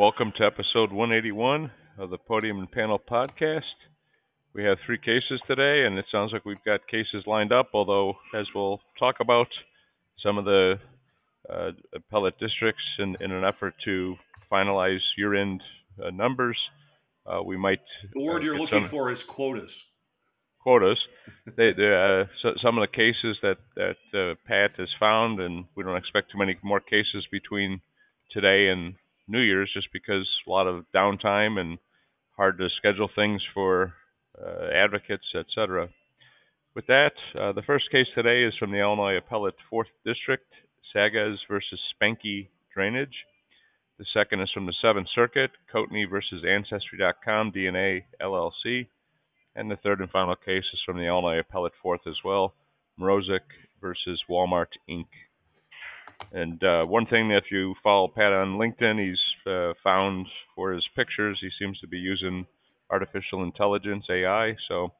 Welcome to episode 181 of the Podium and Panel podcast. We have three cases today, and it sounds like we've got cases lined up, although, as we'll talk about, some of the uh, appellate districts in, in an effort to finalize year end uh, numbers, uh, we might. The word uh, you're looking some for is quotas. Quotas. they, they, uh, so, some of the cases that, that uh, Pat has found, and we don't expect too many more cases between today and New Year's just because a lot of downtime and hard to schedule things for uh, advocates, etc. With that, uh, the first case today is from the Illinois Appellate Fourth District, Sagez versus Spanky Drainage. The second is from the Seventh Circuit, Coatney versus Ancestry.com DNA LLC. And the third and final case is from the Illinois Appellate Fourth as well, Mrozek versus Walmart Inc. And uh, one thing if you follow Pat on LinkedIn, he's uh, found for his pictures, he seems to be using artificial intelligence AI. So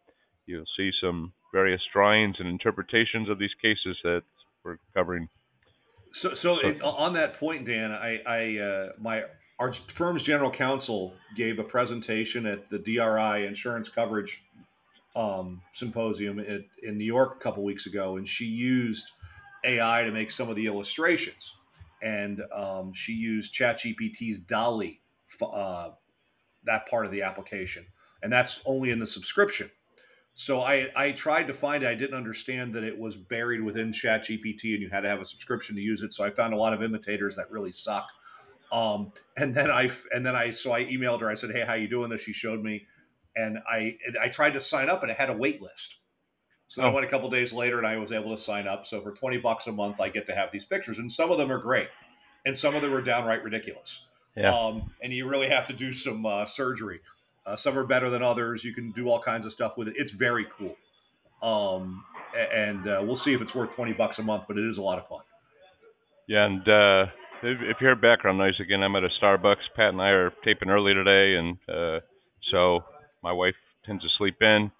you'll see some various drawings and interpretations of these cases that we're covering. So, so it, on that point, Dan, I, I uh, my our firm's general counsel gave a presentation at the DRI Insurance Coverage um, Symposium at, in New York a couple weeks ago, and she used AI to make some of the illustrations, and um, she used ChatGPT's DALL-E, uh, that part of the application, and that's only in the subscription. So I, I tried to find it. I didn't understand that it was buried within ChatGPT and you had to have a subscription to use it. So I found a lot of imitators that really suck. Um, and then I and then I so I emailed her. I said, "Hey, how you doing?" This she showed me, and I I tried to sign up and it had a wait list. So then I went a couple days later and I was able to sign up. So for twenty bucks a month, I get to have these pictures, and some of them are great, and some of them are downright ridiculous. Yeah. Um, and you really have to do some uh, surgery. Uh, some are better than others. You can do all kinds of stuff with it. It's very cool. Um, and uh, we'll see if it's worth 20 bucks a month, but it is a lot of fun. Yeah, and uh, if, if you hear background noise again, I'm at a Starbucks. Pat and I are taping early today, and uh, so my wife tends to sleep in,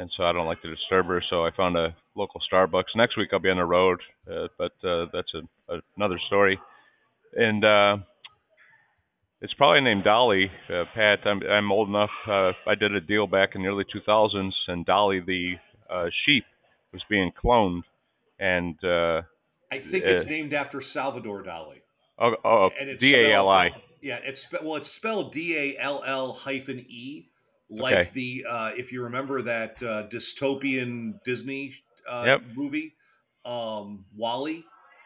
and so I don't like to disturb her. So I found a local Starbucks. Next week I'll be on the road, uh, but uh, that's a, a, another story. And uh, it's probably named Dolly, uh, Pat. I'm, I'm old enough. Uh, I did a deal back in the early 2000s, and Dolly the uh, sheep was being cloned, and uh, I think it's Uh, named after Salvador Dali. oh, oh And it's D A L I. Yeah, it's well, it's spelled D A L L hyphen E, like Okay. the uh, if you remember that uh, dystopian Disney uh, Yep. movie, um, WALL-E.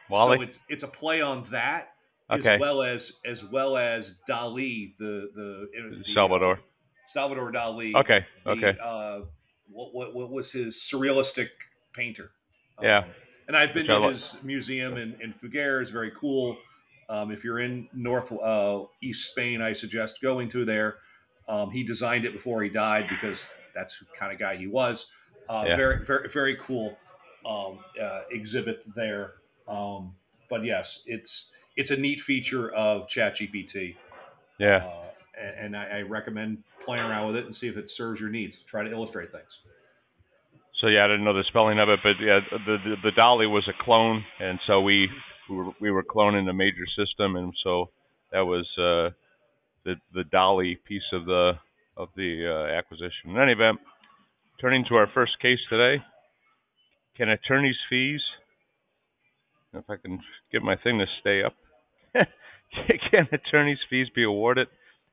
WALL-E. So it's it's a play on that Okay. as well as as well as Dali, the the, the uh, Salvador. Salvador Dali. Okay. Okay. Uh, what, what what was his surrealistic painter? Yeah. Um, and I've been Which to his museum in, in Figueres. It's very cool. Um, if you're in North uh, East Spain, I suggest going to there. Um, he designed it before he died because that's the kind of guy he was. Uh, Yeah. Very very very cool um, uh, exhibit there. Um, but yes, it's it's a neat feature of ChatGPT. Yeah. Uh, and and I, I recommend playing around with it and see if it serves your needs. Try to illustrate things. So yeah, I didn't know the spelling of it, but yeah, the the, the Dolly was a clone, and so we we were, we were cloning a major system, and so that was uh, the the Dolly piece of the of the uh, acquisition. In any event, turning to our first case today, can attorneys' fees? If I can get my thing to stay up, can attorneys' fees be awarded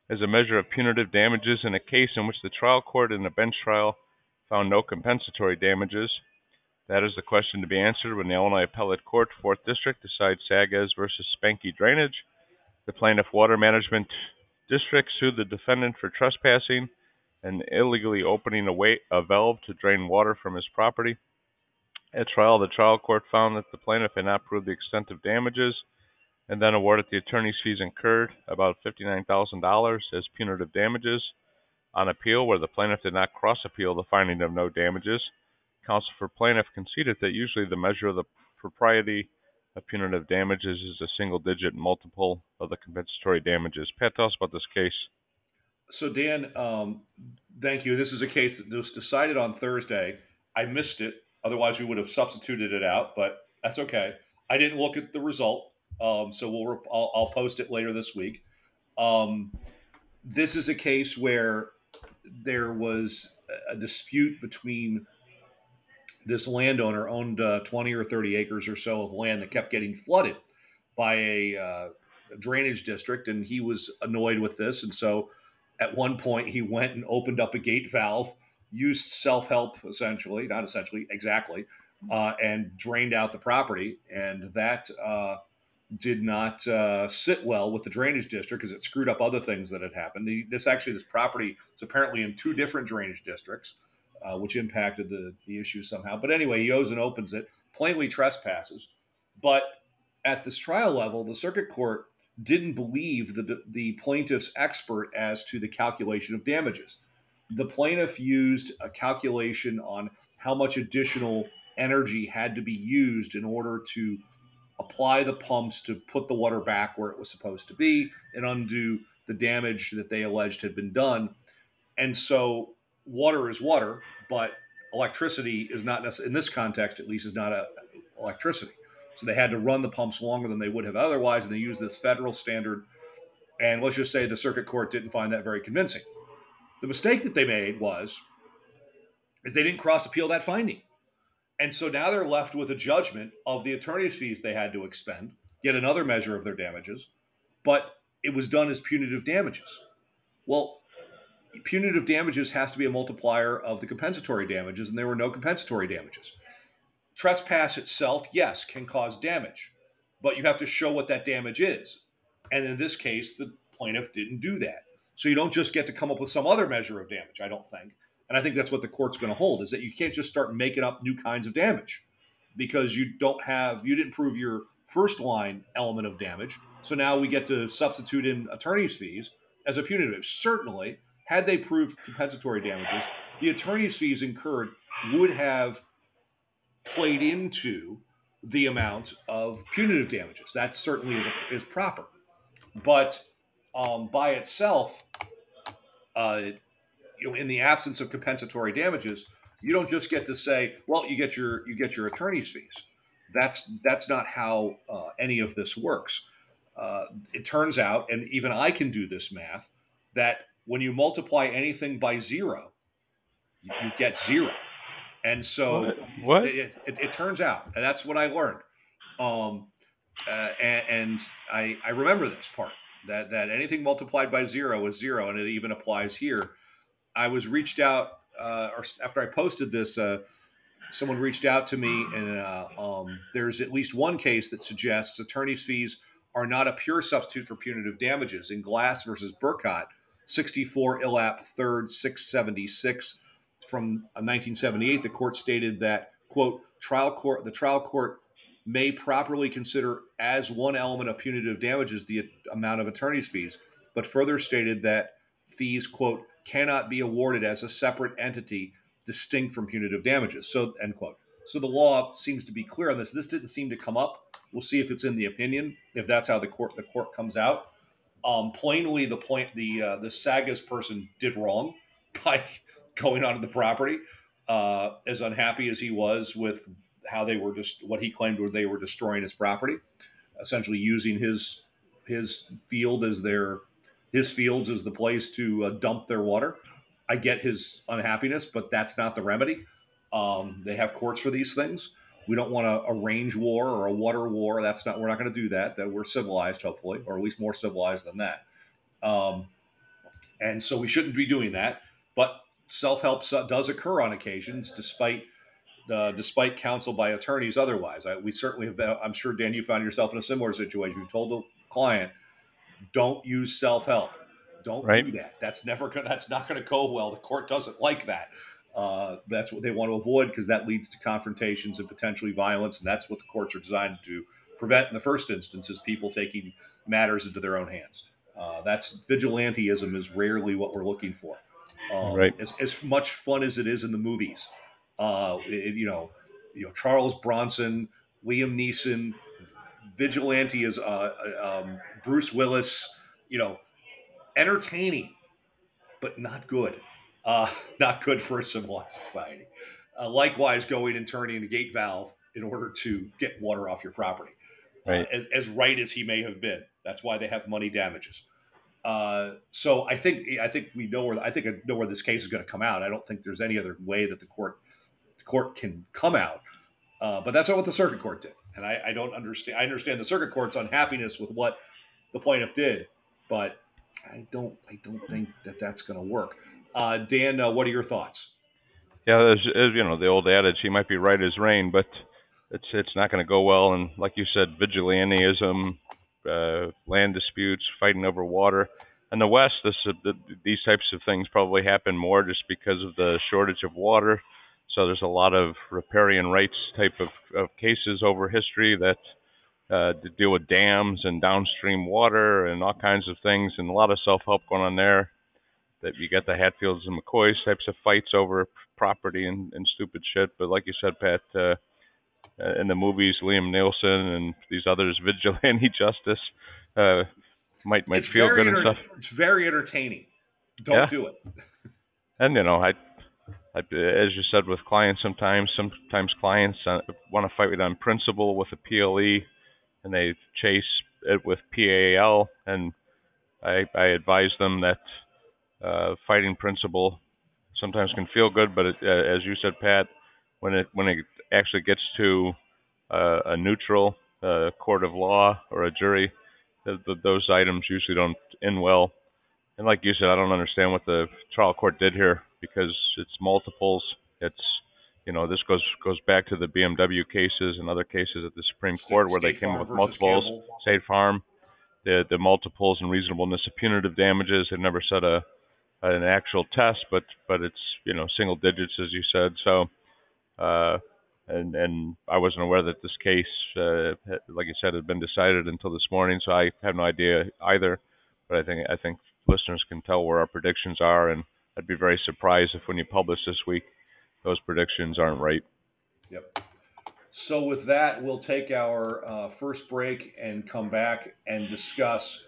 as a measure of punitive damages in a case in which the trial court in a bench trial found no compensatory damages. That is the question to be answered when the Illinois Appellate Court, 4th District, decides Sagez versus Spanky Drainage. The plaintiff water management district sued the defendant for trespassing and illegally opening a, wa- a valve to drain water from his property. At trial, the trial court found that the plaintiff had not proved the extent of damages and then awarded the attorney's fees incurred, about $59,000, as punitive damages. On appeal, where the plaintiff did not cross appeal the finding of no damages, counsel for plaintiff conceded that usually the measure of the propriety of punitive damages is a single digit multiple of the compensatory damages. Pat, tell us about this case. So, Dan, um, thank you. This is a case that was decided on Thursday. I missed it. Otherwise, we would have substituted it out, but that's okay. I didn't look at the result, um, so we'll I'll, I'll, post it later this week. Um, this is a case where there was a dispute between this landowner owned uh, 20 or 30 acres or so of land that kept getting flooded by a, uh, drainage district, and he was annoyed with this. And so at one point, he went and opened up a gate valve, used self help essentially, not essentially, exactly, uh, and drained out the property. And that uh, did not uh, sit well with the drainage district because it screwed up other things that had happened. this actually, this property is apparently in two different drainage districts uh, which impacted the, the issue somehow. But anyway, and opens it, plainly trespasses. But at this trial level, the circuit court didn't believe the, the plaintiff's expert as to the calculation of damages. The plaintiff used a calculation on how much additional energy had to be used in order to apply the pumps to put the water back where it was supposed to be and undo the damage that they alleged had been done. And so water is water, but electricity is not necessarily, in this context at least, is not a electricity. So they had to run the pumps longer than they would have otherwise, and they used this federal standard. And let's just say the circuit court didn't find that very convincing. The mistake that they made was is they didn't cross appeal that finding. And so now they're left with a judgment of the attorney's fees they had to expend, yet another measure of their damages, but it was done as punitive damages. Well, punitive damages has to be a multiplier of the compensatory damages, and there were no compensatory damages. Trespass itself, yes, can cause damage, but you have to show what that damage is. And in this case, the plaintiff didn't do that. So you don't just get to come up with some other measure of damage, I don't think. And I think that's what the court's going to hold is that you can't just start making up new kinds of damage because you don't have you didn't prove your first line element of damage. So now we get to substitute in attorney's fees as a punitive. Certainly, had they proved compensatory damages, the attorney's fees incurred would have played into the amount of punitive damages. That certainly is, is proper. But um, by itself, uh, you know, in the absence of compensatory damages, you don't just get to say, "Well, you get your you get your attorney's fees." That's that's not how uh, any of this works. Uh, it turns out, and even I can do this math, that when you multiply anything by zero, you, you get zero. And so what, what? It, it, it, turns out, and that's what I learned. Um, uh, and, and I, I remember this part that, that anything multiplied by zero is zero, and it even applies here. I was reached out, uh, or after I posted this, uh, someone reached out to me, and uh, um, there's at least one case that suggests attorney's fees are not a pure substitute for punitive damages. In Glass versus Burkott, 64 Illap 3rd 676 from 1978 uh, the court stated that quote trial court the trial court may properly consider as one element of punitive damages the amount of attorney's fees but further stated that fees quote cannot be awarded as a separate entity distinct from punitive damages. So end quote. So the law seems to be clear on this. This didn't seem to come up. We'll see if it's in the opinion if that's how the court the court comes out um, plainly, the point the uh, the Sagez person did wrong by going onto the property. Uh, as unhappy as he was with how they were just what he claimed were they were destroying his property, essentially using his his field as their his fields as the place to uh, dump their water. I get his unhappiness, but that's not the remedy. Um, they have courts for these things. We don't want a, a range war or a water war. That's not. We're not going to do that. That we're civilized, hopefully, or at least more civilized than that. Um, and so we shouldn't be doing that. But self help does occur on occasions, despite uh, despite counsel by attorneys otherwise. I, we certainly have been. I'm sure Dan, you found yourself in a similar situation. You told the client, "Don't use self help. Don't right. do that. That's never. That's not going to go well. The court doesn't like that." Uh, that's what they want to avoid because that leads to confrontations and potentially violence, and that's what the courts are designed to prevent in the first instance is people taking matters into their own hands. Uh, that's vigilanteism is rarely what we're looking for. Um, Right. As, as much fun as it is in the movies, uh, it- you know, you know Charles Bronson, Liam Neeson, vigilante is uh, um, Bruce Willis. You know, entertaining, but not good. Uh, not good for a civilized society. Uh, likewise, going and turning the gate valve in order to get water off your property. Right. Uh, as, as right as he may have been, that's why they have money damages. Uh, so I think I think we know where I think I know where this case is going to come out. I don't think there's any other way that the court the court can come out. Uh, but that's not what the circuit court did, and I, I don't understand. I understand the circuit court's unhappiness with what the plaintiff did, but I don't I don't think that that's going to work. Uh, Dan, uh, what are your thoughts? Yeah, as you know, the old adage, he might be right as rain, but it's it's not going to go well. And like you said, vigilantism, uh, land disputes, fighting over water. In the West, this uh, these types of things probably happen more just because of the shortage of water. So there's a lot of riparian rights type of, of cases over history that uh, deal with dams and downstream water and all kinds of things, and a lot of self-help going on there. That you get the Hatfields and McCoys types of fights over property and, and stupid shit. But like you said, Pat, uh, uh, in the movies, Liam Neeson and these others, vigilante justice, uh, might might it's feel good and stuff. It's very entertaining. Don't Yeah. do it. And you know, I, I, as you said, with clients, sometimes sometimes clients uh, want to fight with on principle with a PLE, and they chase it with PAL, and I, I advise them that uh, fighting principle sometimes can feel good, but it, uh, as you said, Pat, when it when it actually gets to uh, a neutral uh, court of law or a jury, th- th- those items usually don't end well. And like you said, I don't understand what the trial court did here because it's multiples. It's you know this goes goes back to the BMW cases and other cases at the Supreme State- Court where they came Farm up with multiples. Campbell. State Farm, the the multiples and reasonableness of punitive damages. They've never set a an actual test, but but it's you know single digits as you said. So, uh, and and I wasn't aware that this case, uh, like you said, had been decided until this morning. So I have no idea either. But I think I think listeners can tell where our predictions are, and I'd be very surprised if when you publish this week, those predictions aren't right. Yep. So with that, we'll take our uh, first break and come back and discuss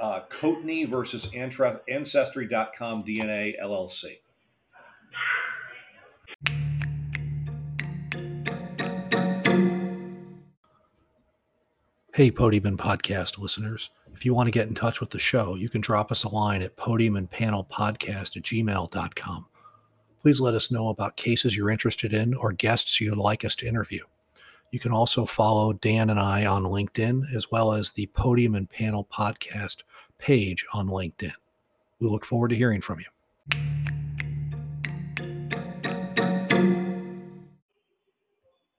uh, Coatney versus Antra- Ancestry.com DNA LLC. Hey, Podium Podcast listeners. If you want to get in touch with the show, you can drop us a line at podium and panel podcast at gmail.com. Please let us know about cases you're interested in or guests you'd like us to interview. You can also follow Dan and I on LinkedIn, as well as the Podium and Panel podcast page on LinkedIn. We look forward to hearing from you.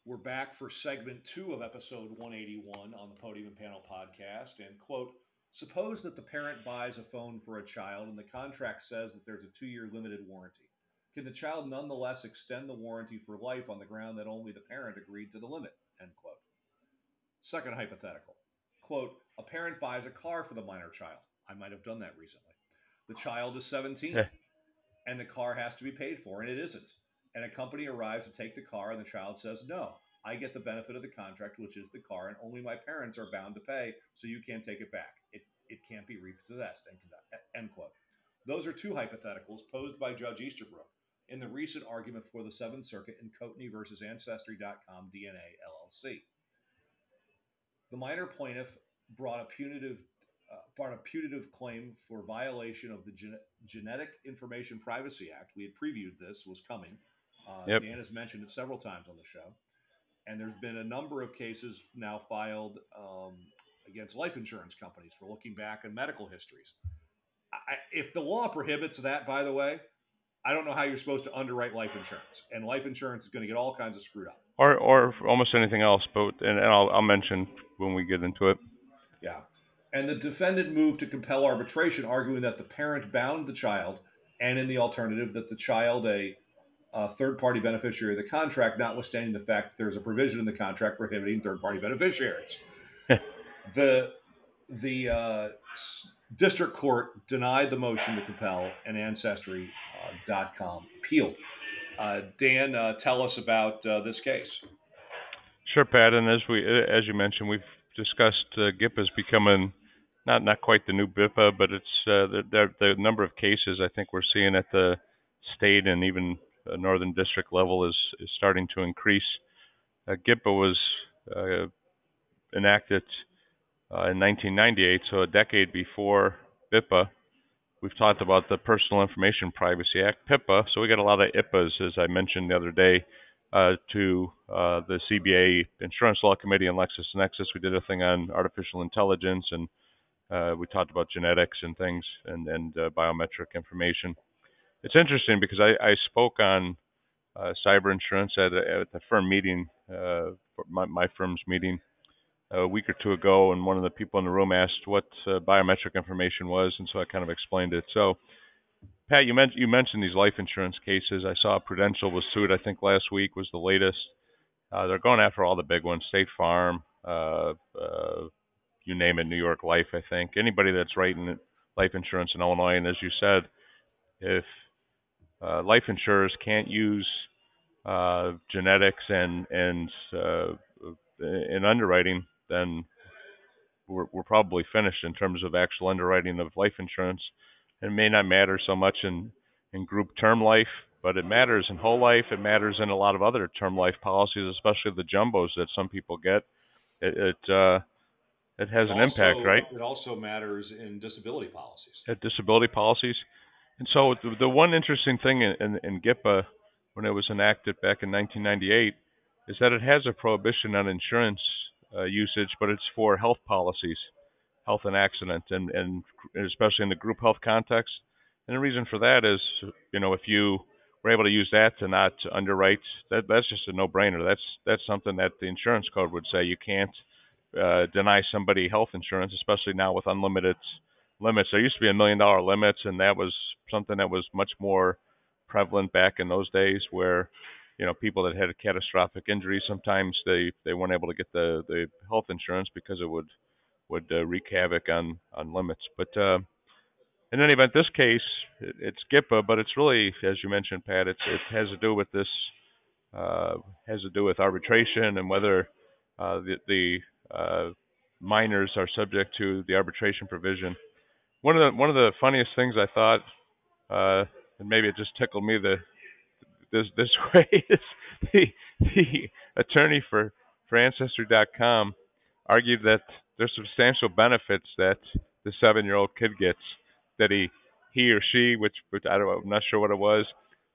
We're back for segment two of episode 181 on the Podium and Panel podcast. And quote, suppose that the parent buys a phone for a child and the contract says that there's a two year limited warranty. Can the child nonetheless extend the warranty for life on the ground that only the parent agreed to the limit? End quote. Second hypothetical. Quote, a parent buys a car for the minor child. I might have done that recently. The child is 17 Yeah. and the car has to be paid for, and it isn't and a company arrives to take the car and the child says no i get the benefit of the contract which is the car and only my parents are bound to pay so you can't take it back it, it can't be repossessed end, end quote those are two hypotheticals posed by judge easterbrook in the recent argument for the seventh circuit in coatney versus ancestry.com dna llc the minor plaintiff brought a punitive uh, brought a punitive claim for violation of the Gen- genetic information privacy act we had previewed this was coming uh, Yep. Dan has mentioned it several times on the show. And there's been a number of cases now filed um, against life insurance companies for looking back on medical histories. I- if the law prohibits that, by the way, I don't know how you're supposed to underwrite life insurance. And life insurance is going to get all kinds of screwed up. Or or almost anything else, but and, and I'll I'll mention when we get into it. Yeah. And the defendant moved to compel arbitration, arguing that the parent bound the child, and in the alternative, that the child, a a third party beneficiary of the contract, notwithstanding the fact that there's a provision in the contract prohibiting third party beneficiaries. the the uh, district court denied the motion to compel, and Ancestry.com appealed. Uh, Dan, uh, tell us about uh, this case. Sure, Pat. And as we, as you mentioned, we've discussed uh, GIPA is becoming not not quite the new BIPA, but it's uh, the, the, the number of cases I think we're seeing at the state and even northern district level is is starting to increase. Uh, GIPA was uh, enacted in 1998, so a decade before BIPA. We've talked about the Personal Information Privacy Act, PIPA. So we got a lot of IPAs, as I mentioned the other day, uh, to uh, the CBA Insurance Law Committee and LexisNexis. We did a thing on artificial intelligence, and uh, we talked about genetics and things, and and uh, biometric information. It's interesting because I, I spoke on uh, cyber insurance at, at the firm meeting, uh, my, my firm's meeting, a week or two ago, and one of the people in the room asked what uh, biometric information was, and so I kind of explained it. So, Pat, you, men- you mentioned these life insurance cases. I saw Prudential was sued. I think last week was the latest. Uh, they're going after all the big ones: State Farm, uh, uh, you name it, New York Life. I think anybody that's writing life insurance in Illinois. And as you said, if uh, life insurers can't use uh, genetics and and uh, in underwriting, then we're, we're probably finished in terms of actual underwriting of life insurance. It may not matter so much in in group term life, but it matters in whole life. It matters in a lot of other term life policies, especially the jumbos that some people get. It it, uh, it has It an impact, right? It also matters in disability policies. at disability policies. And so the, the one interesting thing in, in, in GIPA when it was enacted back in 1998 is that it has a prohibition on insurance uh, usage, but it's for health policies, health and accident, and, and especially in the group health context. And the reason for that is, you know, if you were able to use that to not underwrite, that that's just a no-brainer. That's that's something that the insurance code would say you can't uh, deny somebody health insurance, especially now with unlimited limits. There used to be a million dollar limits, and that was something that was much more prevalent back in those days, where you know people that had catastrophic injury sometimes they they weren't able to get the the health insurance because it would would uh, wreak havoc on on limits. But uh, in any event, this case it, it's GIPA, but it's really, as you mentioned, Pat, it's it has to do with this uh, has to do with arbitration and whether uh, the the uh, minors are subject to the arbitration provision. One of the one of the funniest things I thought, uh, and maybe it just tickled me the this this way is the the attorney for for Ancestry.com argued that there's substantial benefits that the seven year old kid gets that he he or she, which, which I don't I'm not sure what it was,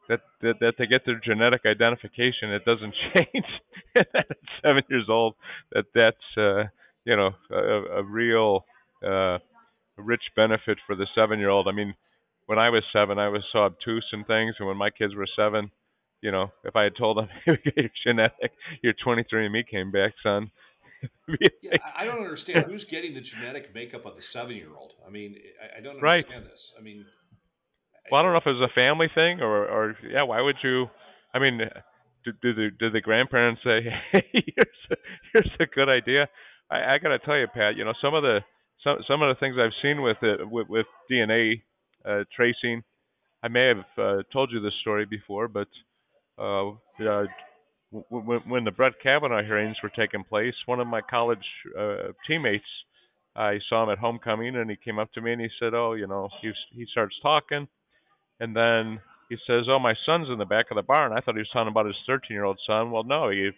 that, that that they get their genetic identification. It doesn't change at seven years old. That that's uh, you know a, a real uh, rich benefit for the seven year old. I mean, when I was seven, I was so obtuse in things, and when my kids were seven, you know, if I had told them your genetic, your 23andMe came back, son. Yeah, I don't understand who's getting the genetic makeup of the seven-year-old. I mean, I, I don't Right. understand this. I mean, Well, I don't know if it was a family thing or, or yeah. Why would you? I mean, did, did the did the grandparents say, "Hey, here's a, here's a good idea"? I, I got to tell you, Pat. You know, some of the some some of the things I've seen with it with, with DNA uh, tracing. I may have uh, told you this story before, but uh, uh, when, when the Brett Kavanaugh hearings were taking place, one of my college uh, teammates, I saw him at homecoming, and he came up to me and he said, "Oh, you know," he he starts talking, and then he says, "Oh, my son's in the back of the barn." I thought he was talking about his 13-year-old son. Well, no, he,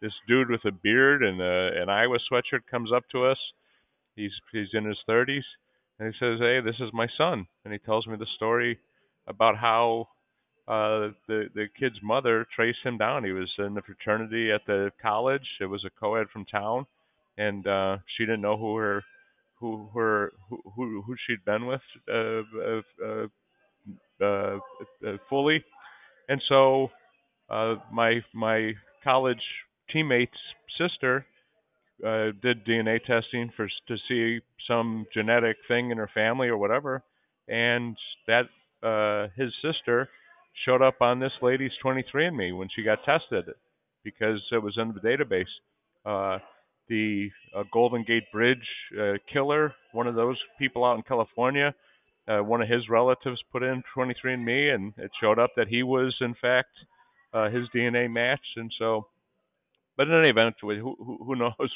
this dude with a beard and uh, an Iowa sweatshirt comes up to us. He's he's in his 30s, and he says, "Hey, this is my son," and he tells me the story about how uh the the kid's mother traced him down. He was in the fraternity at the college. It was a co-ed from town, and uh she didn't know who her who her who who, she'd been with uh, uh, uh, uh, fully, and so uh my my college teammate's sister uh did DNA testing for to see some genetic thing in her family or whatever, and that uh his sister showed up on this lady's 23andMe when she got tested because it was in the database. Uh, the uh, Golden Gate Bridge uh, killer, one of those people out in California, uh, one of his relatives put in 23andMe, and it showed up that he was in fact uh, his DNA matched, and so. But in any event, who who, who knows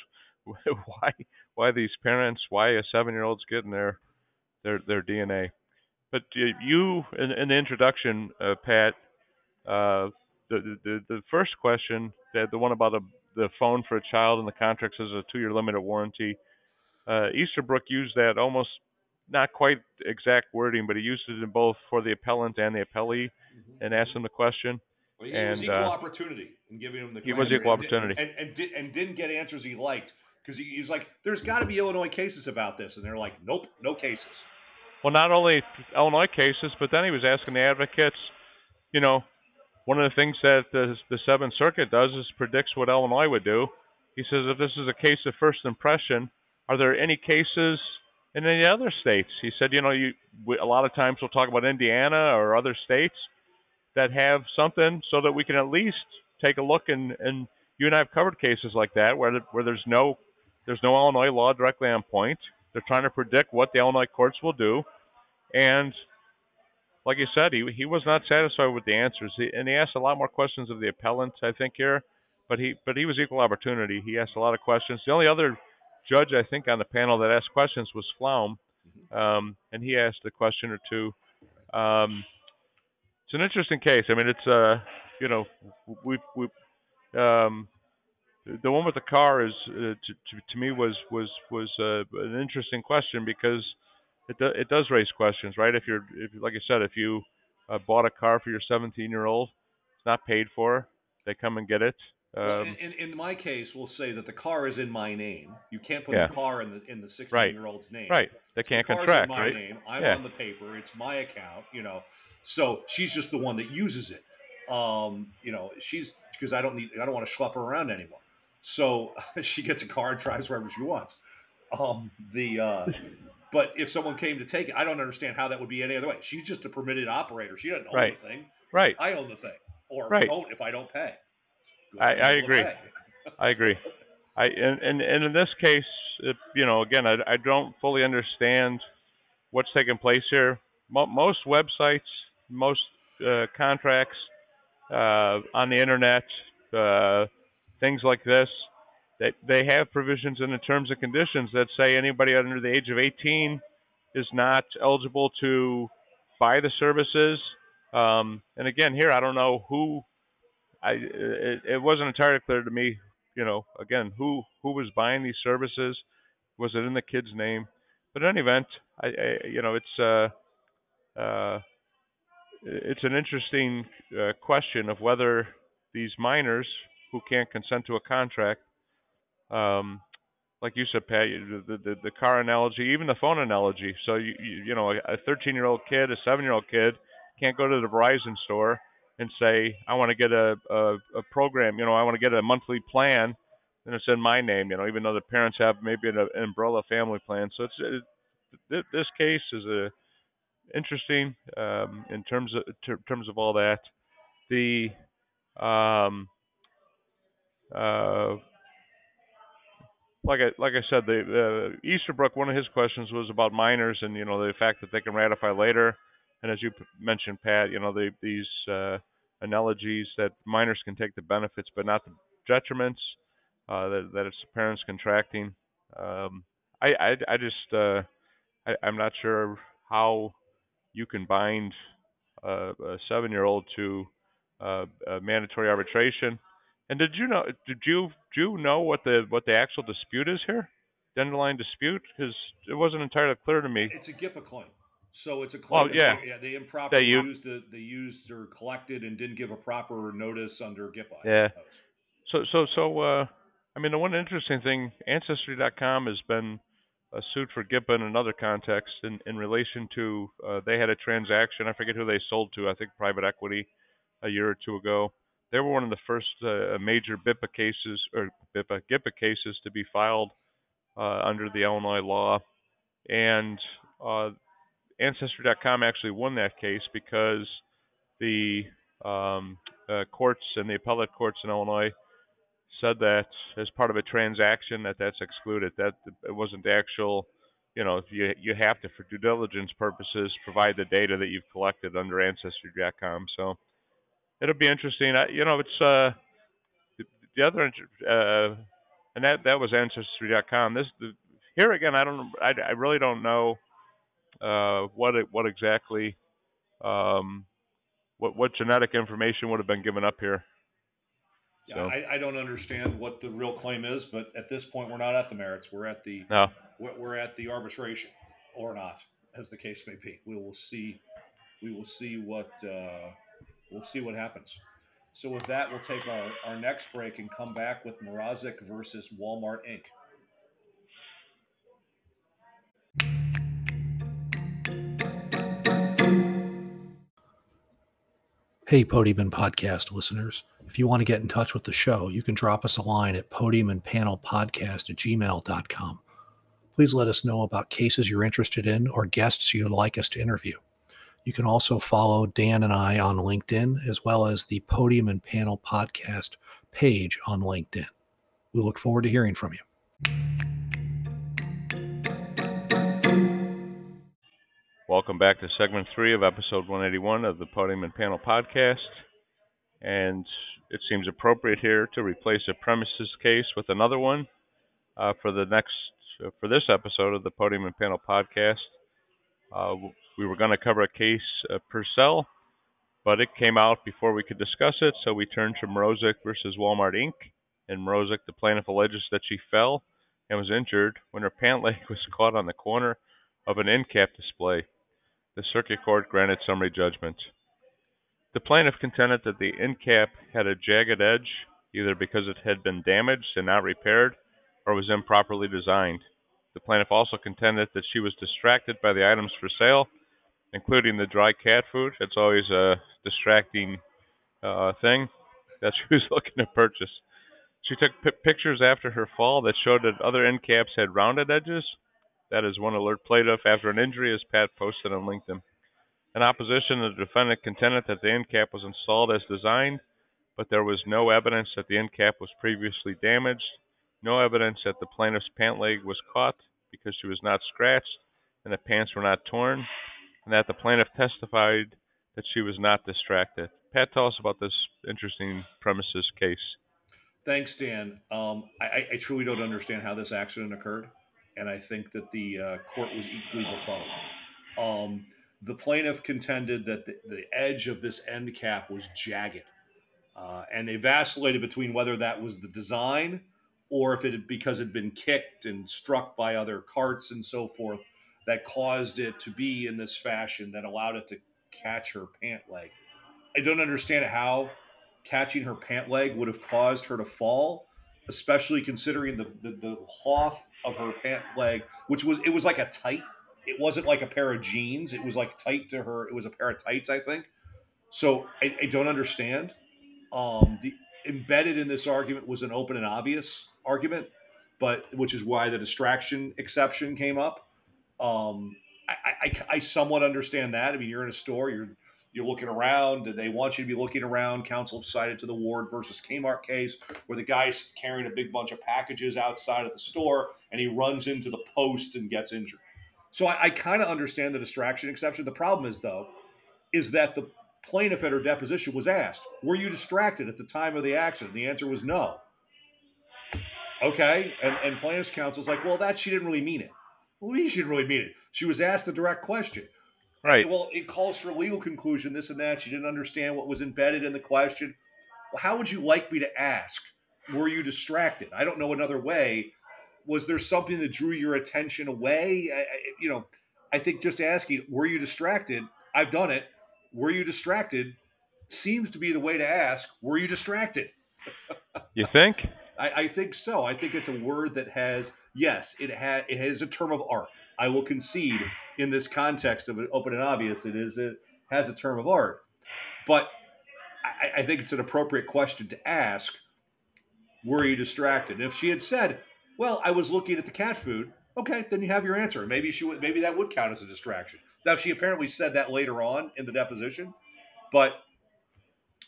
why why these parents, why a seven-year-old's getting their their their DNA? But you, in, in the introduction, uh, Pat, uh, the, the the first question, the, the one about a, the phone for a child and the contract says a two-year limited warranty. Uh, Easterbrook used that almost not quite exact wording, but he used it in both for the appellant and the appellee, mm-hmm. and asked him the question. Well, he and, was equal uh, opportunity in giving him the. He was equal and, opportunity, and and, did, and didn't get answers he liked because he, he was like, "There's got to be Illinois cases about this," and they're like, "Nope, no cases." Well, not only Illinois cases, but then he was asking the advocates, you know, one of the things that the, the Seventh Circuit does is predicts what Illinois would do. He says if this is a case of first impression, are there any cases in any other states? He said, you know, you we, a lot of times we'll talk about Indiana or other states that have something so that we can at least take a look and and you and I have covered cases like that where where there's no there's no Illinois law directly on point they're trying to predict what the Illinois courts will do, and like you said, he he was not satisfied with the answers, he, and he asked a lot more questions of the appellant, I think here, but he but he was equal opportunity. He asked a lot of questions. The only other judge I think on the panel that asked questions was Flaum, um, and he asked a question or two. Um, it's an interesting case. I mean, it's uh, you know, we we um, the one with the car is uh, to, to, to me was was was uh, an interesting question because it do, it does raise questions, right? If you're if like I said, if you uh, bought a car for your 17 year old, it's not paid for. They come and get it. Um, well, in, in, my case, we'll say that the car is in my name. You can't put yeah. the car in the in the 16 right. year old's name. Right. They can't the contract. in my right. name. I'm yeah. on the paper. It's my account. You know. So she's just the one that uses it. Um, you know, she's because I don't need. I don't want to schlep her around anymore. So she gets a car and drives wherever she wants. Um, the uh, but if someone came to take it, I don't understand how that would be any other way. She's just a permitted operator. She doesn't own right. the thing. Right. I own the thing, or right. don't if I don't pay. I, I agree. I agree. I and, and and in this case, it, you know, again, I, I don't fully understand what's taking place here. Mo- most websites, most uh, contracts uh, on the internet, uh, things like this, that they have provisions in the terms and conditions that say anybody under the age of 18 is not eligible to buy the services. Um, and again, here I don't know who. I it, it wasn't entirely clear to me. You know, again, who who was buying these services? Was it in the kid's name? But in any event, I, I you know it's uh, uh, it's an interesting uh, question of whether these minors who can't consent to a contract. Um, like you said, Pat, the, the the car analogy, even the phone analogy. So you you, you know, a 13 year old kid, a seven year old kid can't go to the Verizon store and say, I want to get a, a a program. You know, I want to get a monthly plan, and it's in my name. You know, even though the parents have maybe an, an umbrella family plan. So it's it, this case is a interesting um, in terms of ter- terms of all that. The um, uh, like I like I said, the uh, Easterbrook. One of his questions was about minors and you know the fact that they can ratify later. And as you mentioned, Pat, you know the, these uh, analogies that minors can take the benefits but not the detriments. Uh, that, that it's the parents contracting. Um, I, I I just uh, I, I'm not sure how you can bind a seven-year-old to uh, mandatory arbitration and did you know? Did you do you know what the what the actual dispute is here? Dandelion dispute? Because it wasn't entirely clear to me. It's a GIPA claim. So it's a claim. Oh yeah, they, yeah. They improperly you, used the, they used or collected and didn't give a proper notice under GIPA. yeah. So so so. uh I mean, the one interesting thing, Ancestry.com has been uh, sued for GIPA in another context in, in relation to uh, they had a transaction. I forget who they sold to. I think private equity a year or two ago they were one of the first uh, major BIPA cases or BIPA GIPA cases to be filed uh, under the Illinois law, and uh, Ancestry.com actually won that case because the um, uh, courts and the appellate courts in Illinois said that as part of a transaction that that's excluded. That it wasn't actual, you know, you you have to for due diligence purposes provide the data that you've collected under Ancestry.com. So it'll be interesting. I, you know, it's uh, the, the other uh, and that that was Ancestry.com. This the, here again, I don't, I, I really don't know uh, what it, what exactly um, what what genetic information would have been given up here. Yeah, So- I, I don't understand what the real claim is, but at this point, we're not at the merits. We're at the No, we're, we're at the arbitration, or not, as the case may be. We will see. We will see what uh, we'll see what happens. So with that, we'll take our, our next break and come back with Morozic versus Walmart Inc. Hey, Podium and Podcast listeners. If you want to get in touch with the show, you can drop us a line at podium and panel podcast at gmail.com. Please let us know about cases you're interested in or guests you'd like us to interview. You can also follow Dan and I on LinkedIn, as well as the Podium and Panel Podcast page on LinkedIn. We look forward to hearing from you. welcome back to segment three of episode 181 of the Podium and Panel podcast. And it seems appropriate here to replace a premises case with another one uh, for the next uh, for this episode of the Podium and Panel podcast. Uh, we were going to cover a case uh, Purcell, but it came out before we could discuss it, so we turned to Mrozek versus Walmart Inc. In Mrozek, the plaintiff alleges that she fell and was injured when her pant leg was caught on the corner of an end cap display. The circuit court granted summary judgment. The plaintiff contended that the end cap had a jagged edge, either because it had been damaged and not repaired, or was improperly designed. The plaintiff also contended that she was distracted by the items for sale, including the dry cat food. That's always a distracting uh, thing that she was looking to purchase. She took pictures after her fall that showed that other end caps had rounded edges. That is one alert plaintiff after an injury, as Pat posted on LinkedIn. In opposition, the defendant contended that the end cap was installed as designed, but there was no evidence that the end cap was previously damaged, no evidence that the plaintiff's pant leg was caught because she was not scratched and the pants were not torn, and that the plaintiff testified that she was not distracted. Pat, tell us about this interesting premises case. Thanks, Dan. Um, I, I- truly don't understand how this accident occurred, and I think that the uh, court was equally befuddled. Um, the plaintiff contended that the, the edge of this end cap was jagged, uh, and they vacillated between whether that was the design or if it had because it had been kicked and struck by other carts and so forth that caused it to be in this fashion that allowed it to catch her pant leg. I don't understand how catching her pant leg would have caused her to fall, especially considering the, the, the of her pant leg, which was it was like a tight. It wasn't like a pair of jeans. It was like tight to her. It was a pair of tights, I think. So I, I don't understand. Um, the embedded in this argument was an open and obvious argument, but which is why the distraction exception came up. Um, I, I, I somewhat understand that. I mean, you're in a store, you're you're looking around, and they want you to be looking around. Counsel cited to the Ward versus Kmart case, where the guy's carrying a big bunch of packages outside of the store, and he runs into the post and gets injured. So I, I kind of understand the distraction exception. The problem is, though, is that the plaintiff at her deposition was asked, "Were you distracted at the time of the accident?" The answer was no. Okay, and and plaintiff's counsel's like, "Well, that she didn't really mean it." Well, she didn't really mean it. She was asked the direct question. Right. Well, it calls for a legal conclusion, this and that. She didn't understand what was embedded in the question. Well, how would you like me to ask? Were you distracted? I don't know another way. Was there something that drew your attention away? I, I, you know, I think just asking, were you distracted? I've done it. Were you distracted? Seems to be the way to ask, were you distracted? You think? I, I think so. I think it's a word that has yes, it has it has a term of art. I will concede in this context of open and obvious, it is it has a term of art. But I, I think it's an appropriate question to ask. Were you distracted? And if she had said, "Well, I was looking at the cat food," okay, then you have your answer. Maybe she would. Maybe that would count as a distraction. Now she apparently said that later on in the deposition, but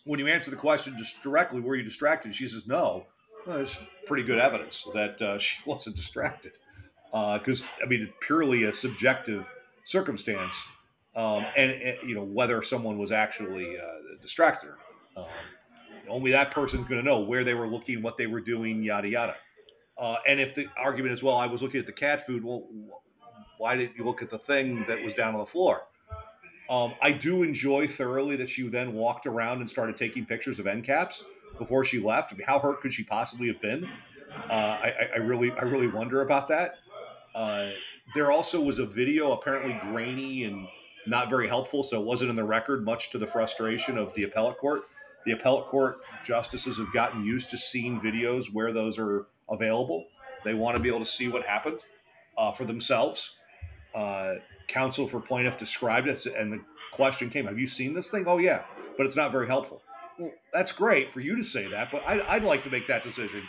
when you answer the question just directly, were you distracted? She says no. Well, there's pretty good evidence that uh, she wasn't distracted because I mean it's purely a subjective circumstance, um, and, and, you know whether someone was actually uh, distracted or not. Um, only that person's going to know where they were looking, what they were doing, yada yada. Uh, and if the argument is, well, I was looking at the cat food, well, why didn't you look at the thing that was down on the floor? Um, I do enjoy thoroughly that she then walked around and started taking pictures of end caps before she left. I mean, how hurt could she possibly have been? Uh, I, I, really, I really wonder about that. Uh, there also was a video, apparently grainy and not very helpful, so it wasn't in the record, much to the frustration of the appellate court. The appellate court justices have gotten used to seeing videos where those are available. They want to be able to see what happened uh, for themselves. Uh, counsel for plaintiff described it, and the question came, "Have you seen this thing?" Oh yeah, but it's not very helpful. Well, that's great for you to say that, but I, I'd like to make that decision.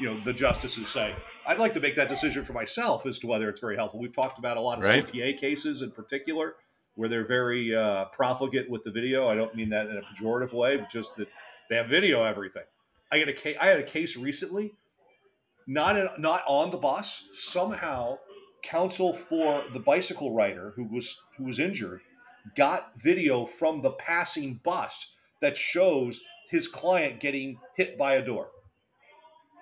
You know, the justices say, I'd like to make that decision for myself as to whether it's very helpful. We've talked about a lot of Right. CTA cases in particular where they're very uh, profligate with the video. I don't mean that in a pejorative way, but just that they have video everything. I had a case. I had a case recently, not in, not on the bus. Somehow, counsel for the bicycle rider who was who was injured got video from the passing bus that shows his client getting hit by a door.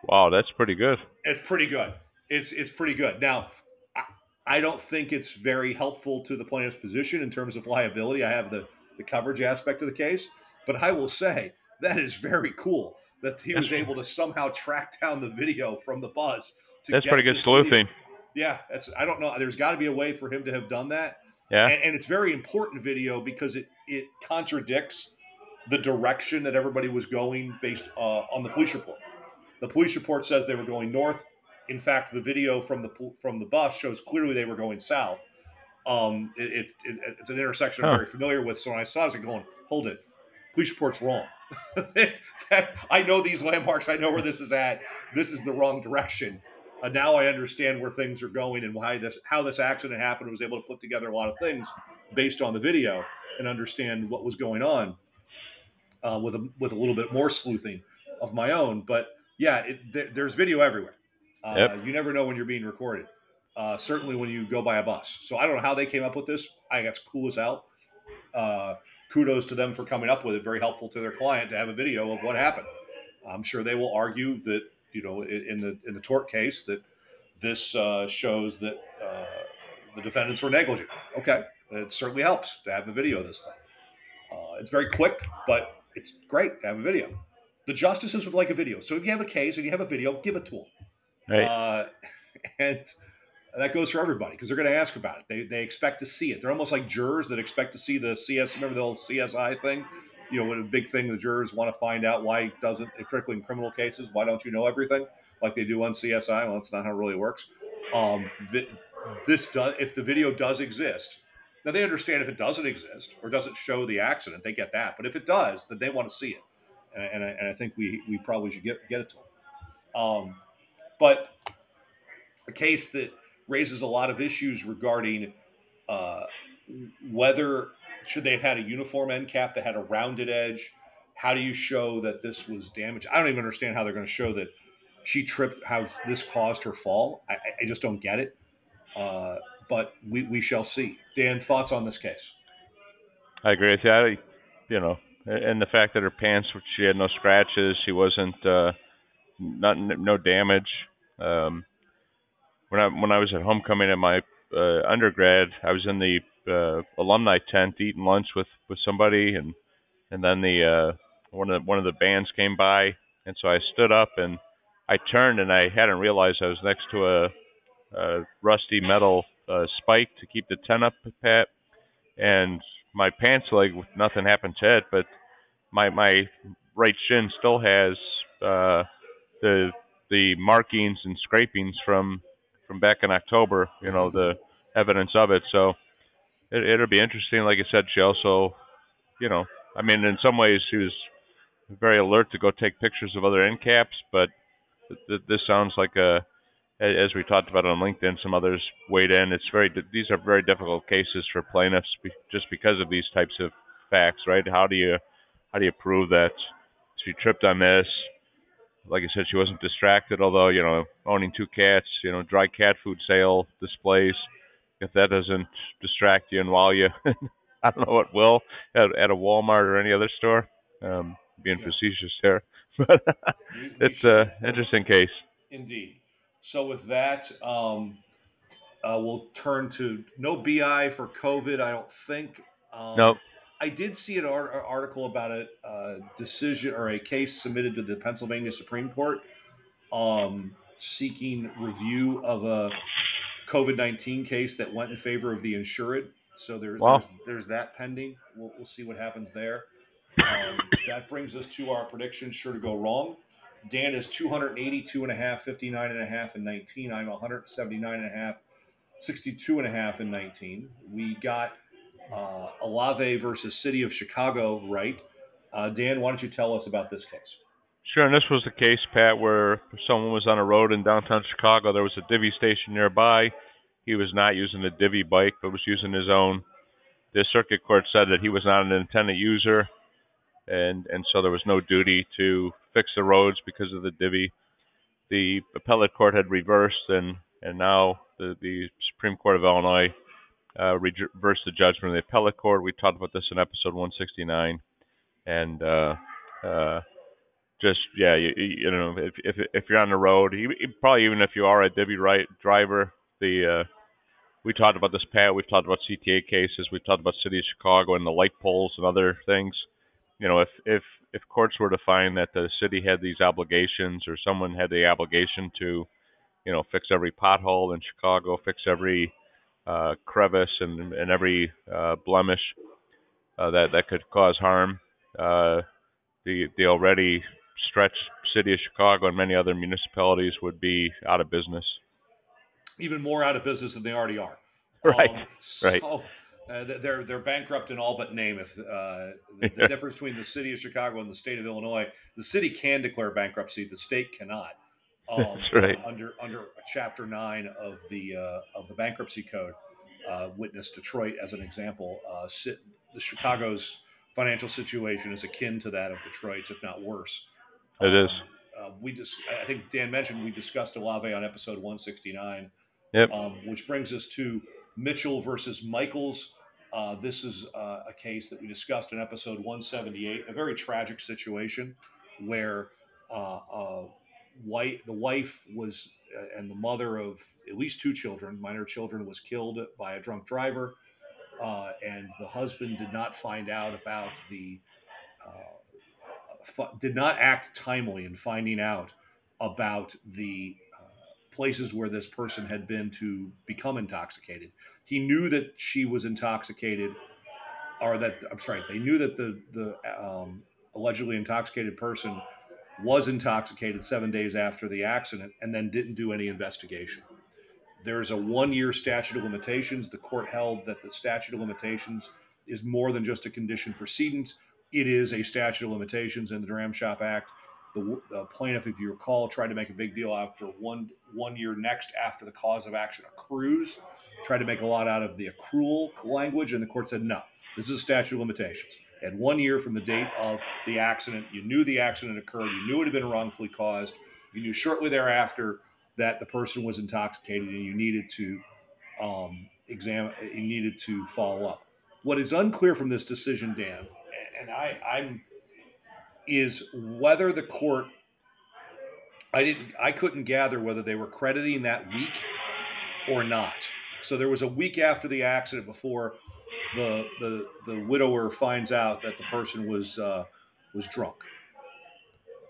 Wow, that's pretty good. It's pretty good. It's it's pretty good. Now, I, I don't think it's very helpful to the plaintiff's position in terms of liability. I have the the coverage aspect of the case, but I will say that is very cool that he was able to somehow track down the video from the bus. To That's pretty good sleuthing. video. Yeah, that's. I don't know. There's got to be a way for him to have done that, Yeah. and, and it's very important video because it it contradicts the direction that everybody was going based uh, on the police report. The police report says they were going north. In fact, the video from the from the bus shows clearly they were going south. Um, it, it, it- it's an intersection I'm very familiar with. So when I saw it, I was like going, "Hold it, police report's wrong." I know these landmarks. I know where this is at. This is the wrong direction. Uh, now I understand where things are going and why this, how this accident happened. I was able to put together a lot of things based on the video and understand what was going on uh, with a, with a little bit more sleuthing of my own. But yeah, it, th- there's video everywhere. Uh, Yep. You never know when you're being recorded. Uh, certainly when you go by a bus. So I don't know how they came up with this. I think that's cool as hell. Uh, kudos to them for coming up with it. Very helpful to their client to have a video of what happened. I'm sure they will argue that you know in the in the tort case that this uh, shows that uh, the defendants were negligent. Okay, it certainly helps to have a video of this thing. Uh, it's very quick, but it's great to have a video. The justices would like a video. So if you have a case and you have a video, give it to them. Right. Uh, and that goes for everybody because they're going to ask about it. They, they expect to see it. They're almost like jurors that expect to see the CS. Remember the old CSI thing? You know, what a big thing the jurors want to find out why doesn't, particularly in criminal cases, why don't you know everything like they do on CSI? Well, that's not how it really works. Um, this does, if the video does exist, now they understand if it doesn't exist or doesn't show the accident, they get that. But if it does, then they want to see it, and, and, I, and I think we we probably should get get it to them. Um, but a case that raises a lot of issues regarding uh, whether should they have had a uniform end cap that had a rounded edge. How do you show that this was damaged? I don't even understand how they're going to show that she tripped. How this caused her fall? I, I- just don't get it. Uh, but we, we shall see. Dan, thoughts on this case? I agree with you. I, you know, and the fact that her pants, she had no scratches, she wasn't, uh, not no damage. Um, when I when I was at homecoming at my uh, undergrad, I was in the uh, alumni tent eating lunch with with somebody, and and then the uh, one of the, one of the bands came by, and so I stood up and I turned and I hadn't realized I was next to a, a rusty metal uh, spike to keep the tent up pat, and my pants leg nothing happened to it, but my my right shin still has uh, the the markings and scrapings from from back in October. You know the evidence of it. So it, it'll be interesting. Like I said, she also, you know, I mean, in some ways she was very alert to go take pictures of other end caps, but th- th- this sounds like a as we talked about on LinkedIn, some others weighed in. It's very these are very difficult cases for plaintiffs just because of these types of facts, right? How do you how do you prove that she tripped on this? Like I said, she wasn't distracted. Although you know, owning two cats, you know, dry cat food sale displays. If that doesn't distract you and while you, I don't know what will at, at a Walmart or any other store. Um, being Yeah. facetious there, but We- we it's a should- interesting case. Indeed. So with that, um, uh, we'll turn to no BI for COVID. I don't think. Um, Nope. I did see an art- article about a, uh decision or a case submitted to the Pennsylvania Supreme Court um, seeking review of a COVID nineteen case that went in favor of the insured. So there, Wow. there's, there's that pending. We'll, we'll see what happens there. Um, that brings us to our prediction sure to go wrong. Dan is 282 and a half, 59 and a half, and 19. I'm 179 and a half, 62 and a half, and 19. We got uh, Olave versus City of Chicago right. Uh, Dan, why don't you tell us about this case? Sure, and this was the case, Pat, where someone was on a road in downtown Chicago. There was a divvy station nearby. He was not using the divvy bike, but was using his own. The circuit court said that he was not an intended user, and and so there was no duty to fix the roads because of the divvy. The appellate court had reversed, and and now the the Supreme Court of Illinois uh, reversed the judgment of the appellate court. We talked about this in episode 169, and uh, uh, just yeah, you, you know, if if if you're on the road, probably even if you are a divvy right driver, the uh, we talked about this, Pat. We've talked about CTA cases. We've talked about City of Chicago and the light poles and other things. You know, if if if courts were to find that the city had these obligations or someone had the obligation to, you know, fix every pothole in Chicago, fix every uh, crevice and and every uh, blemish uh, that that could cause harm, uh, the the already stretched city of Chicago and many other municipalities would be out of business. Even more out of business than they already are. Right, Um, right. Uh, they're they're bankrupt in all but name. If uh, the, the difference between the city of Chicago and the state of Illinois, the city can declare bankruptcy, the state cannot. Um, That's right. Under under Chapter Nine of the uh, of the bankruptcy code, uh, witness Detroit as an example. Uh, sit, the Chicago's financial situation is akin to that of Detroit's, if not worse. It is. Uh, we just, I think Dan mentioned we discussed Olave on episode 169 Yep. um, which brings us to Mitchell versus Michaels. Uh, this is uh, a case that we discussed in episode 178, a very tragic situation where white, the wife was uh, and the mother of at least two children, minor children, was killed by a drunk driver, uh, and the husband did not find out about the uh, fu- did not act timely in finding out about the uh, places where this person had been to become intoxicated. He knew that she was intoxicated, or that I'm sorry, they knew that the the um, allegedly intoxicated person was intoxicated seven days after the accident, and then didn't do any investigation. There's a one-year statute of limitations. The court held that the statute of limitations is more than just a condition precedent. It is a statute of limitations in the Dram Shop Act. The, the plaintiff, if you recall, tried to make a big deal after one one year next after the cause of action accrues. Tried to make a lot out of the accrual language, and the court said no. This is a statute of limitations. At one year from the date of the accident, you knew the accident occurred. You knew it had been wrongfully caused. You knew shortly thereafter that the person was intoxicated, and you needed to um, examine. You needed to follow up. What is unclear from this decision, Dan, and I, I'm is whether the court I didn't I couldn't gather whether they were crediting that week or not. So there was a week after the accident before the the the widower finds out that the person was uh, was drunk.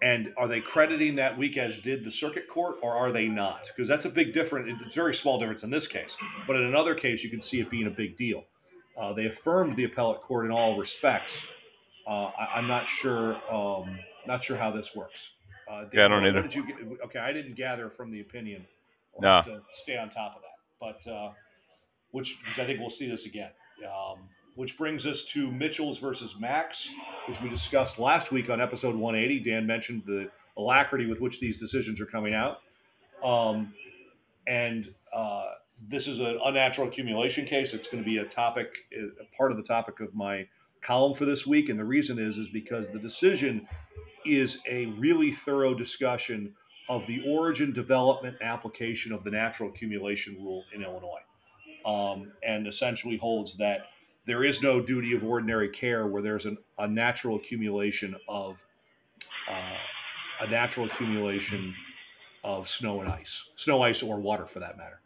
And are they crediting that week as did the circuit court, or are they not? Because that's a big difference. It's a very small difference in this case, but in another case, you can see it being a big deal. Uh, they affirmed the appellate court in all respects. Uh, I, I'm not sure. Um, not sure how this works. Uh, Yeah, I don't either. Did you get, okay, I didn't gather from the opinion. I'll No. to stay on top of that. But uh, which because I think we'll see this again. Um, which brings us to Mitchell's versus Max, which we discussed last week on episode 180. Dan mentioned the alacrity with which these decisions are coming out. Um, and uh, this is an unnatural accumulation case. It's going to be a topic, a part of the topic of my column for this week, and the reason is is because the decision is a really thorough discussion of the origin, development, and application of the natural accumulation rule in Illinois, um, and essentially holds that there is no duty of ordinary care where there's an, a natural accumulation of uh, a natural accumulation of snow and ice, snow, ice, or water for that matter.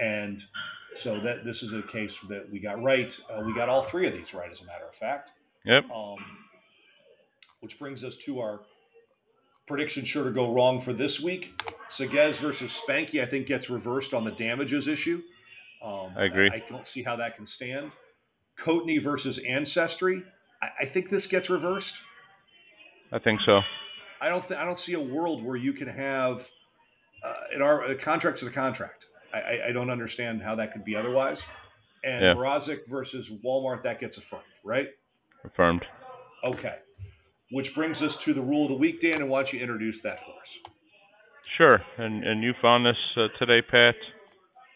And so that this is a case that we got right. Uh, we got all three of these right, as a matter of fact. Yep. Um, which brings us to our prediction sure to go wrong for this week. Sagez versus Spanky, I think, gets reversed on the damages issue. Um, I agree. I, don't see how that can stand. Coatney versus Ancestry, I, I think this gets reversed. I think so. I don't. Th- I don't see a world where you can have uh, in our a contract is a contract. I, I, I don't understand how that could be otherwise. And Yeah. Mrozek versus Walmart, that gets affirmed, right? Affirmed. Okay. Which brings us to the rule of the week, Dan, and why don't you introduce that for us? Sure. And and you found this uh, today, Pat.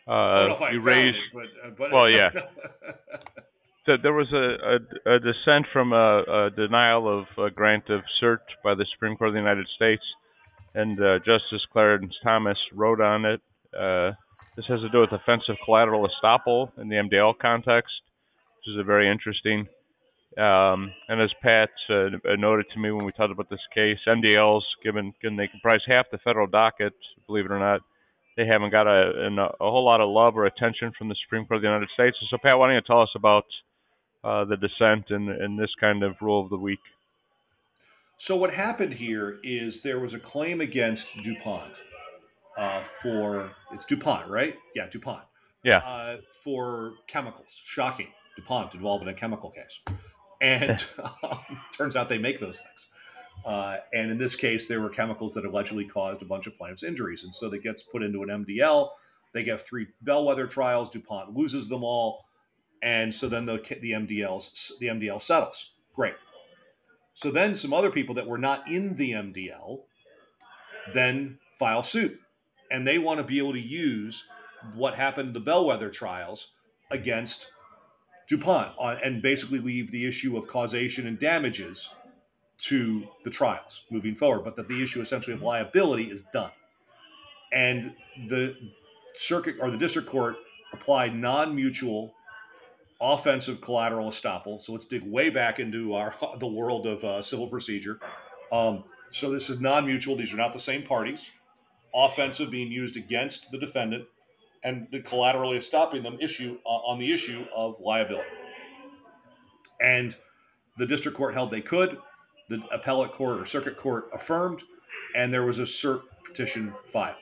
I don't know Uh, you raised. it, but, uh, but Well, yeah. So there was a, a, a dissent from a, a denial of a grant of cert by the Supreme Court of the United States, and uh, Justice Clarence Thomas wrote on it. Uh, this has to do with offensive collateral estoppel in the MDL context, which is a very interesting. Um, and as Pat uh, noted to me when we talked about this case, MDLs, given, given they comprise half the federal docket, believe it or not, they haven't got a, an, a whole lot of love or attention from the Supreme Court of the United States. So, Pat, why don't you tell us about uh, the dissent and, in this kind of rule of the week? So what happened here is there was a claim against DuPont uh, for it's DuPont, right? Yeah, DuPont. Yeah. Uh, for chemicals. Shocking. DuPont involved in a chemical case, and um, turns out they make those things. Uh, and in this case, there were chemicals that allegedly caused a bunch of plaintiffs' injuries, and so that gets put into an MDL. They get three bellwether trials. DuPont loses them all, and so then the the MDLs the MDL settles. Great. So then some other people that were not in the MDL then file suit. And they want to be able to use what happened in the bellwether trials against DuPont on, and basically leave the issue of causation and damages to the trials moving forward, but that the issue essentially of liability is done. And the circuit or the district court applied non mutual offensive collateral estoppel. So let's dig way back into our the world of uh, civil procedure. Um, so this is non-mutual; these are not the same parties. Offensive being used against the defendant, and the collaterally stopping them issue uh, on the issue of liability. And the district court held they could. The appellate court or circuit court affirmed, and there was a cert petition filed.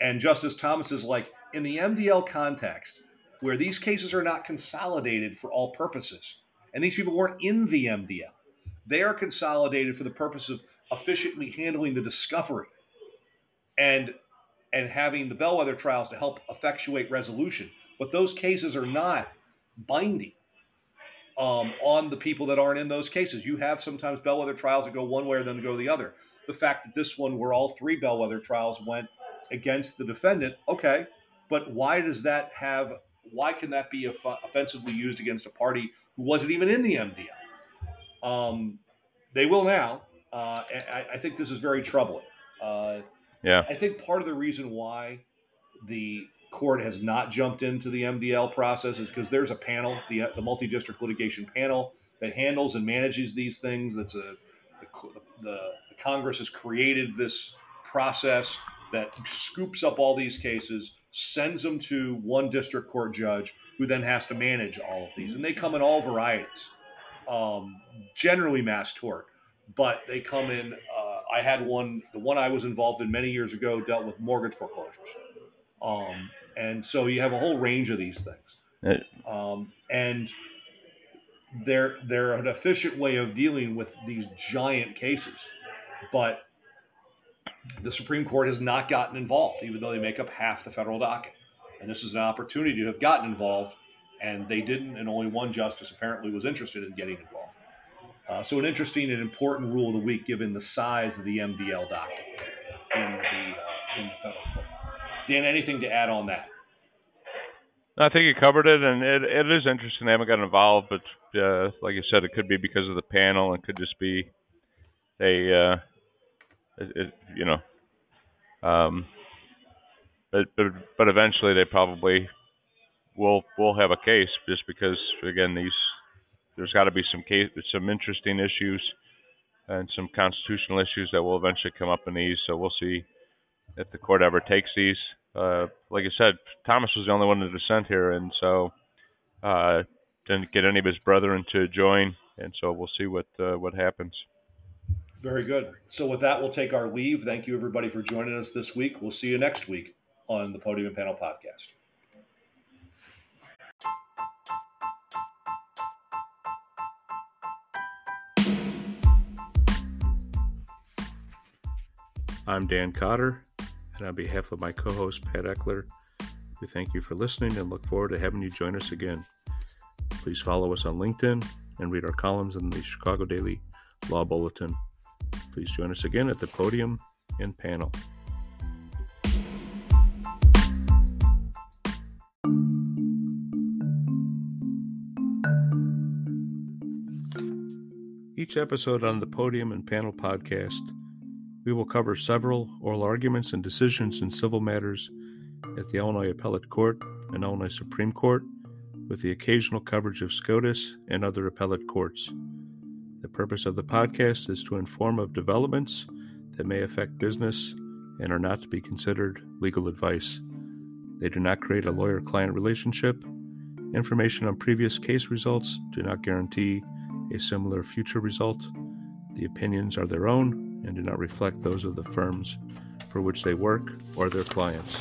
And Justice Thomas is like, in the MDL context, where these cases are not consolidated for all purposes, and these people weren't in the MDL, they are consolidated for the purpose of efficiently handling the discovery and and having the bellwether trials to help effectuate resolution. But those cases are not binding um, on the people that aren't in those cases. You have sometimes bellwether trials that go one way or then go the other. The fact that this one, where all three bellwether trials went against the defendant, okay, but why does that have? Why can that be off- offensively used against a party who wasn't even in the MDL? Um, they will now. Uh, I, I think this is very troubling. Uh, Yeah. I think part of the reason why the court has not jumped into the MDL process is because there's a panel, the, the multi-district litigation panel, that handles and manages these things. That's a the, the, the Congress has created this process that scoops up all these cases, sends them to one district court judge, who then has to manage all of these, and they come in all varieties. Um, generally mass tort, but they come in. Uh, I had one, the one I was involved in many years ago, dealt with mortgage foreclosures, um, and so you have a whole range of these things, um, and they're they're an efficient way of dealing with these giant cases, but the Supreme Court has not gotten involved, even though they make up half the federal docket, and this is an opportunity to have gotten involved, and they didn't, and only one justice apparently was interested in getting involved. Uh, so, an interesting and important rule of the week, given the size of the MDL docket in the uh, in the federal court. Dan, anything to add on that? I think you covered it, and it, it is interesting. They haven't got involved, but uh, like you said, it could be because of the panel, and could just be a, uh, it, it, you know, um, but, but but eventually they probably will will have a case just because again these there's got to be some case some interesting issues and some constitutional issues that will eventually come up in these. So we'll see if the court ever takes these. Uh, like I said, Thomas was the only one to dissent here, and so uh, didn't get any of his brethren to join, and so we'll see what uh, what happens. Very good. So with that, we'll take our leave. Thank you everybody for joining us this week. We'll see you next week on the Podium and Panel podcast. I'm Dan Cotter, and on behalf of my co host Pat Eckler, we thank you for listening and look forward to having you join us again. Please follow us on LinkedIn and read our columns in the Chicago Daily Law Bulletin. Please join us again at the podium and panel. Each episode on the Podium and Panel podcast, we will cover several oral arguments and decisions in civil matters at the Illinois Appellate Court and Illinois Supreme Court, with the occasional coverage of SCOTUS and other appellate courts. The purpose of the podcast is to inform of developments that may affect business and are not to be considered legal advice. They do not create a lawyer client relationship. Information on previous case results do not guarantee a similar future result. The opinions are their own and do not reflect those of the firms for which they work or their clients.